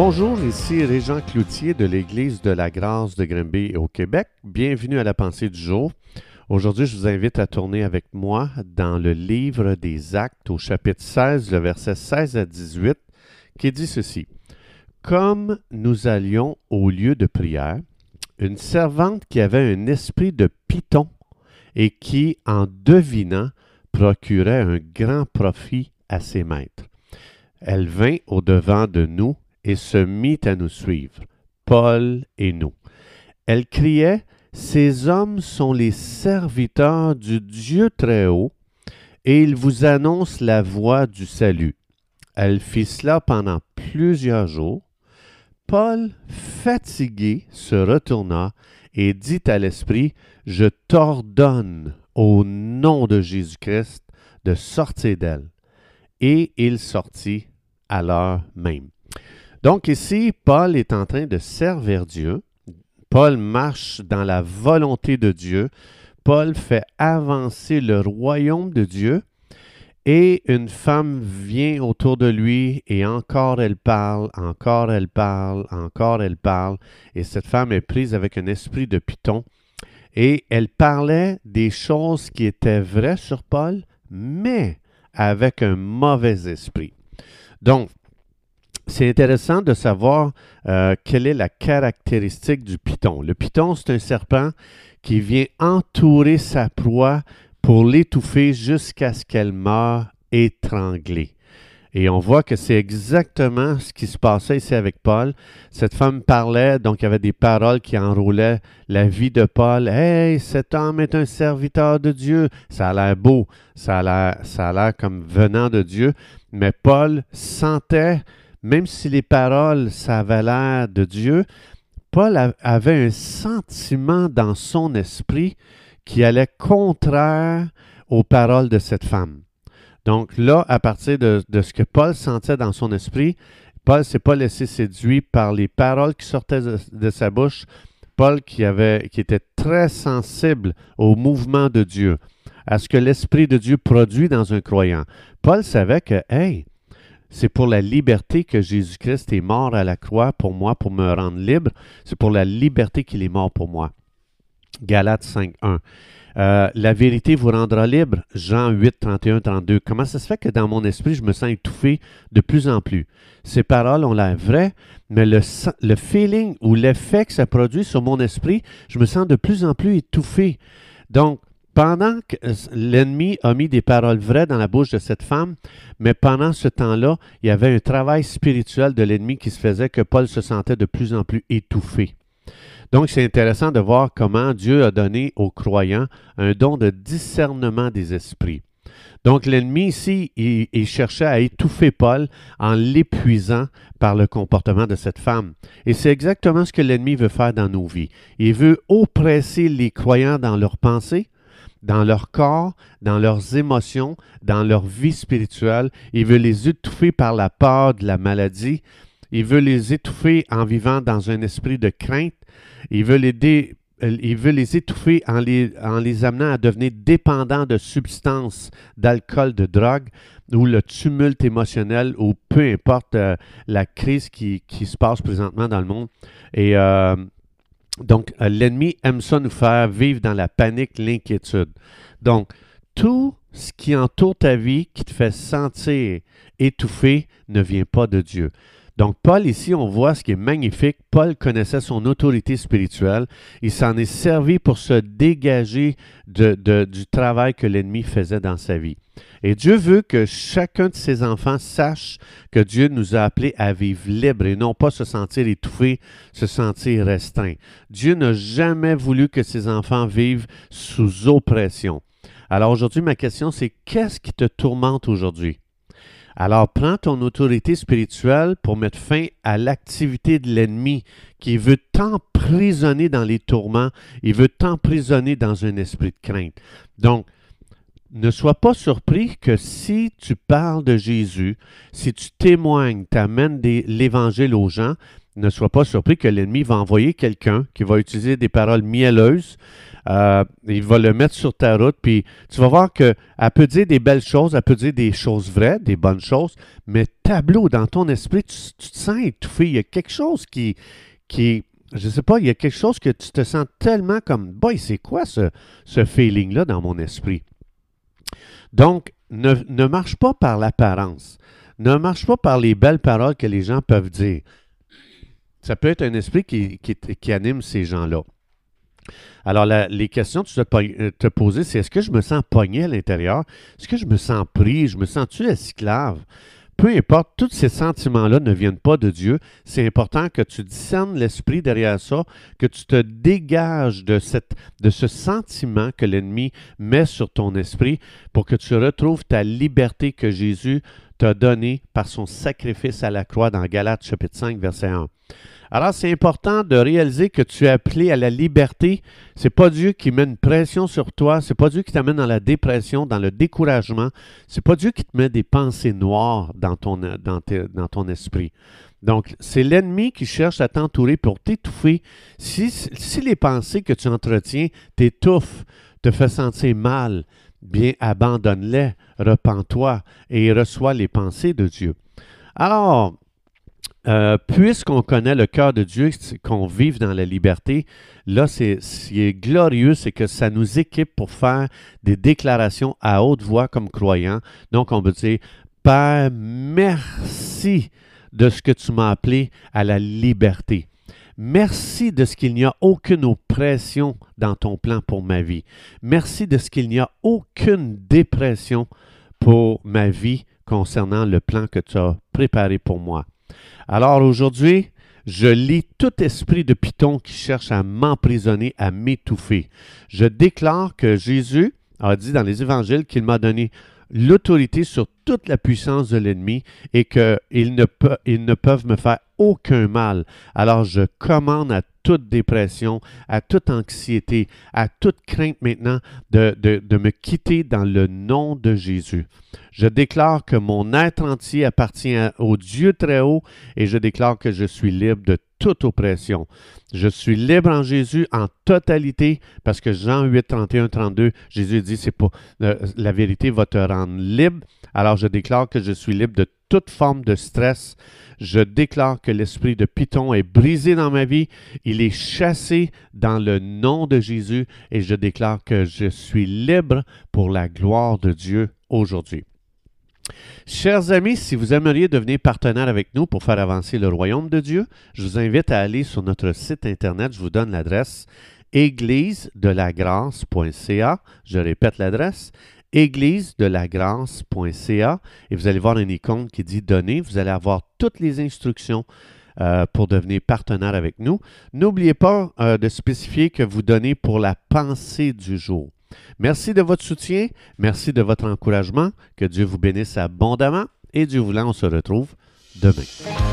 Bonjour, ici Régent Cloutier de l'Église de la Grâce de Grimby au Québec. Bienvenue à la pensée du jour. Aujourd'hui, je vous invite à tourner avec moi dans le livre des Actes au chapitre 16, le verset 16 à 18, qui dit ceci. Comme nous allions au lieu de prière, une servante qui avait un esprit de python et qui, en devinant, procurait un grand profit à ses maîtres. Elle vint au-devant de nous et se mit à nous suivre, Paul et nous. Elle criait, Ces hommes sont les serviteurs du Dieu très haut, et ils vous annoncent la voie du salut. Elle fit cela pendant plusieurs jours. Paul, fatigué, se retourna et dit à l'Esprit, Je t'ordonne, au nom de Jésus-Christ, de sortir d'elle. Et il sortit à l'heure même. Donc ici, Paul est en train de servir Dieu. Paul marche dans la volonté de Dieu. Paul fait avancer le royaume de Dieu. Et une femme vient autour de lui et encore elle parle, encore elle parle, encore elle parle. Et cette femme est prise avec un esprit de python. Et elle parlait des choses qui étaient vraies sur Paul, mais avec un mauvais esprit. Donc, c'est intéressant de savoir euh, quelle est la caractéristique du python. Le python, c'est un serpent qui vient entourer sa proie pour l'étouffer jusqu'à ce qu'elle meure étranglée. Et on voit que c'est exactement ce qui se passait ici avec Paul. Cette femme parlait, donc il y avait des paroles qui enroulaient la vie de Paul. Hey, cet homme est un serviteur de Dieu. Ça a l'air beau, ça a l'air, ça a l'air comme venant de Dieu. Mais Paul sentait même si les paroles, ça avait l'air de Dieu, Paul avait un sentiment dans son esprit qui allait contraire aux paroles de cette femme. Donc là, à partir de, ce que Paul sentait dans son esprit, Paul ne s'est pas laissé séduire par les paroles qui sortaient de, sa bouche. Paul qui, avait, qui était très sensible au mouvement de Dieu, à ce que l'Esprit de Dieu produit dans un croyant. Paul savait que, hey, c'est pour la liberté que Jésus-Christ est mort à la croix pour moi, pour me rendre libre. C'est pour la liberté qu'il est mort pour moi. Galates 5.1. Euh, la vérité vous rendra libre. Jean 8, 31, 32. Comment ça se fait que dans mon esprit, je me sens étouffé de plus en plus? Ces paroles ont l'air vraies, mais le, le feeling ou l'effet que ça produit sur mon esprit, je me sens de plus en plus étouffé. Donc, pendant que l'ennemi a mis des paroles vraies dans la bouche de cette femme, mais pendant ce temps-là, il y avait un travail spirituel de l'ennemi qui se faisait que Paul se sentait de plus en plus étouffé. Donc, c'est intéressant de voir comment Dieu a donné aux croyants un don de discernement des esprits. Donc, l'ennemi ici, il, cherchait à étouffer Paul en l'épuisant par le comportement de cette femme. Et c'est exactement ce que l'ennemi veut faire dans nos vies. Il veut oppresser les croyants dans leurs pensées, dans leur corps, dans leurs émotions, dans leur vie spirituelle. Il veut les étouffer par la peur de la maladie. Il veut les étouffer en vivant dans un esprit de crainte. Il veut les, euh, il veut les étouffer en les, en les amenant à devenir dépendants de substances, d'alcool, de drogue, ou le tumulte émotionnel, ou peu importe euh, la crise qui, qui, se passe présentement dans le monde. Et euh, donc, euh, l'ennemi aime ça nous faire vivre dans la panique, l'inquiétude. Donc, tout ce qui entoure ta vie, qui te fait sentir étouffé, ne vient pas de Dieu. Donc, Paul, ici, on voit ce qui est magnifique. Paul connaissait son autorité spirituelle. Il s'en est servi pour se dégager du travail que l'ennemi faisait dans sa vie. Et Dieu veut que chacun de ses enfants sache que Dieu nous a appelés à vivre libre et non pas se sentir étouffé, se sentir restreint. Dieu n'a jamais voulu que ses enfants vivent sous oppression. Alors aujourd'hui, ma question, c'est qu'est-ce qui te tourmente aujourd'hui? Alors prends ton autorité spirituelle pour mettre fin à l'activité de l'ennemi qui veut t'emprisonner dans les tourments, il veut t'emprisonner dans un esprit de crainte. Donc, ne sois pas surpris que si tu parles de Jésus, si tu témoignes, tu amènes l'Évangile aux gens, ne sois pas surpris que l'ennemi va envoyer quelqu'un qui va utiliser des paroles mielleuses. Euh, il va le mettre sur ta route, puis tu vas voir qu'elle peut dire des belles choses, elle peut dire des choses vraies, des bonnes choses, mais tableau, dans ton esprit, tu, te sens étouffé. Il y a quelque chose qui, qui je ne sais pas, il y a quelque chose que tu te sens tellement comme, boy, c'est quoi ce, ce feeling-là dans mon esprit? Donc, ne, marche pas par l'apparence. Ne marche pas par les belles paroles que les gens peuvent dire. Ça peut être un esprit qui, anime ces gens-là. Alors, les questions que tu dois euh, te poser, c'est est-ce que je me sens pogné à l'intérieur? Est-ce que je me sens pris? Je me sens-tu esclave? Peu importe, tous ces sentiments-là ne viennent pas de Dieu. C'est important que tu discernes l'esprit derrière ça, que tu te dégages de, ce sentiment que l'ennemi met sur ton esprit pour que tu retrouves ta liberté que Jésus t'a donnée par son sacrifice à la croix dans Galates chapitre 5, verset 1. Alors, c'est important de réaliser que tu es appelé à la liberté. C'est pas Dieu qui met une pression sur toi. C'est pas Dieu qui t'amène dans la dépression, dans le découragement. C'est pas Dieu qui te met des pensées noires dans ton, esprit. Donc, c'est l'ennemi qui cherche à t'entourer pour t'étouffer. Si, si les pensées que tu entretiens t'étouffent, te font sentir mal, bien abandonne-les, repens-toi et reçois les pensées de Dieu. Alors, euh, puisqu'on connaît le cœur de Dieu, qu'on vive dans la liberté, là, c'est, ce qui est glorieux, c'est que ça nous équipe pour faire des déclarations à haute voix comme croyants. Donc, on peut dire, Père, merci de ce que tu m'as appelé à la liberté. Merci de ce qu'il n'y a aucune oppression dans ton plan pour ma vie. Merci de ce qu'il n'y a aucune dépression pour ma vie concernant le plan que tu as préparé pour moi. Alors aujourd'hui, je lis tout esprit de Python qui cherche à m'emprisonner, à m'étouffer. Je déclare que Jésus a dit dans les évangiles qu'il m'a donné l'autorité sur toute la puissance de l'ennemi et qu'ils ne, ne peuvent me faire aucun mal. Alors je commande à toute dépression, à toute anxiété, à toute crainte maintenant de, me quitter dans le nom de Jésus. Je déclare que mon être entier appartient au Dieu très haut et je déclare que je suis libre de toute oppression. Je suis libre en Jésus en totalité parce que Jean 8, 31, 32, Jésus dit, c'est euh, la vérité va te rendre libre. Alors je déclare que je suis libre de toute forme de stress. Je déclare que l'esprit de Python est brisé dans ma vie. Il est chassé dans le nom de Jésus et je déclare que je suis libre pour la gloire de Dieu aujourd'hui. Chers amis, si vous aimeriez devenir partenaire avec nous pour faire avancer le royaume de Dieu, je vous invite à aller sur notre site internet. Je vous donne l'adresse église de la grâce.ca. Je répète l'adresse église de la grâce.ca et vous allez voir une icône qui dit donner. Vous allez avoir toutes les instructions euh, pour devenir partenaire avec nous. N'oubliez pas euh, de spécifier que vous donnez pour la pensée du jour. Merci de votre soutien, merci de votre encouragement, que Dieu vous bénisse abondamment et Dieu voulant, on se retrouve demain.